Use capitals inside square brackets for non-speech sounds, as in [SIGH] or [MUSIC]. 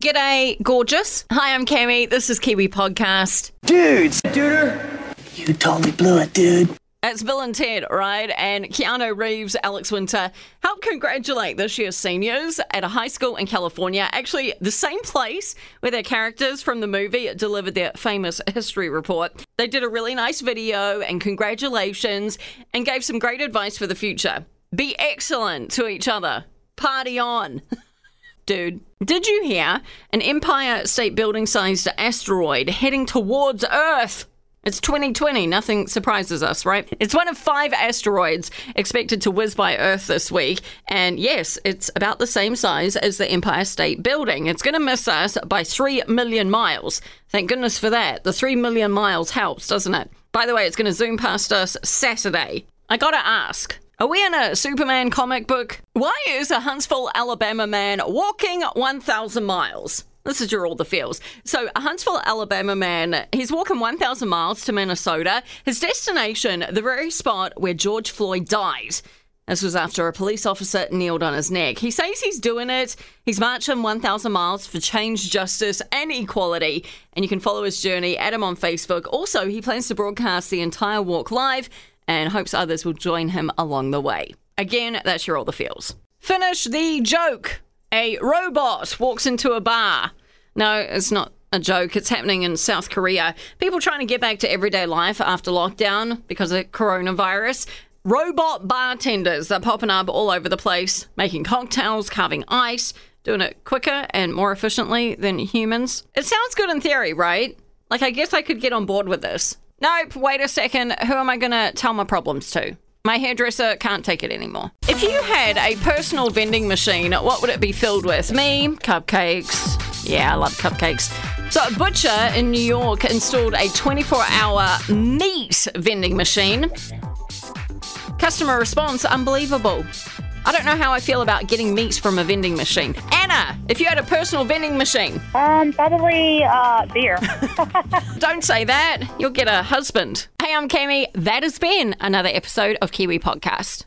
G'day, gorgeous. Hi, I'm Cami. This is Kiwi Podcast. Dudes, duder, you totally blew it, dude. It's Bill and Ted, right? And Keanu Reeves, Alex Winter helped congratulate this year's seniors at a high school in California. Actually, the same place where their characters from the movie delivered their famous history report. They did a really nice video and congratulations and gave some great advice for the future. Be excellent to each other. Party on. [LAUGHS] Dude, did you hear? An Empire State Building sized asteroid heading towards Earth. It's 2020. Nothing surprises us, right? It's one of five asteroids expected to whiz by Earth this week. And yes, it's about the same size as the Empire State Building. It's going to miss us by 3 million miles. Thank goodness for that. The 3 million miles helps, doesn't it? By the way, it's going to zoom past us Saturday. I gotta ask. Are we in a Superman comic book? Why is a Huntsville, Alabama man walking 1,000 miles? This is your all the feels. So, a Huntsville, Alabama man, he's walking 1,000 miles to Minnesota. His destination, the very spot where George Floyd died. This was after a police officer kneeled on his neck. He says he's doing it. He's marching 1,000 miles for change, justice, and equality. And you can follow his journey at him on Facebook. Also, he plans to broadcast the entire walk live and hopes others will join him along the way. Again, that's your all the feels. Finish the joke. A robot walks into a bar. No, it's not a joke. It's happening in South Korea. People trying to get back to everyday life after lockdown because of coronavirus. Robot bartenders are popping up all over the place, making cocktails, carving ice, doing it quicker and more efficiently than humans. It sounds good in theory, right? Like, I guess I could get on board with this. Nope, wait a second. Who am I going to tell my problems to? My hairdresser can't take it anymore. If you had a personal vending machine, what would it be filled with? Me, cupcakes. Yeah, I love cupcakes. So, a butcher in New York installed a 24 hour meat vending machine. Customer response unbelievable. I don't know how I feel about getting meat from a vending machine. Anna, if you had a personal vending machine, Um, probably uh, beer. [LAUGHS] don't say that. You'll get a husband. Hey, I'm Cami. That has been another episode of Kiwi Podcast.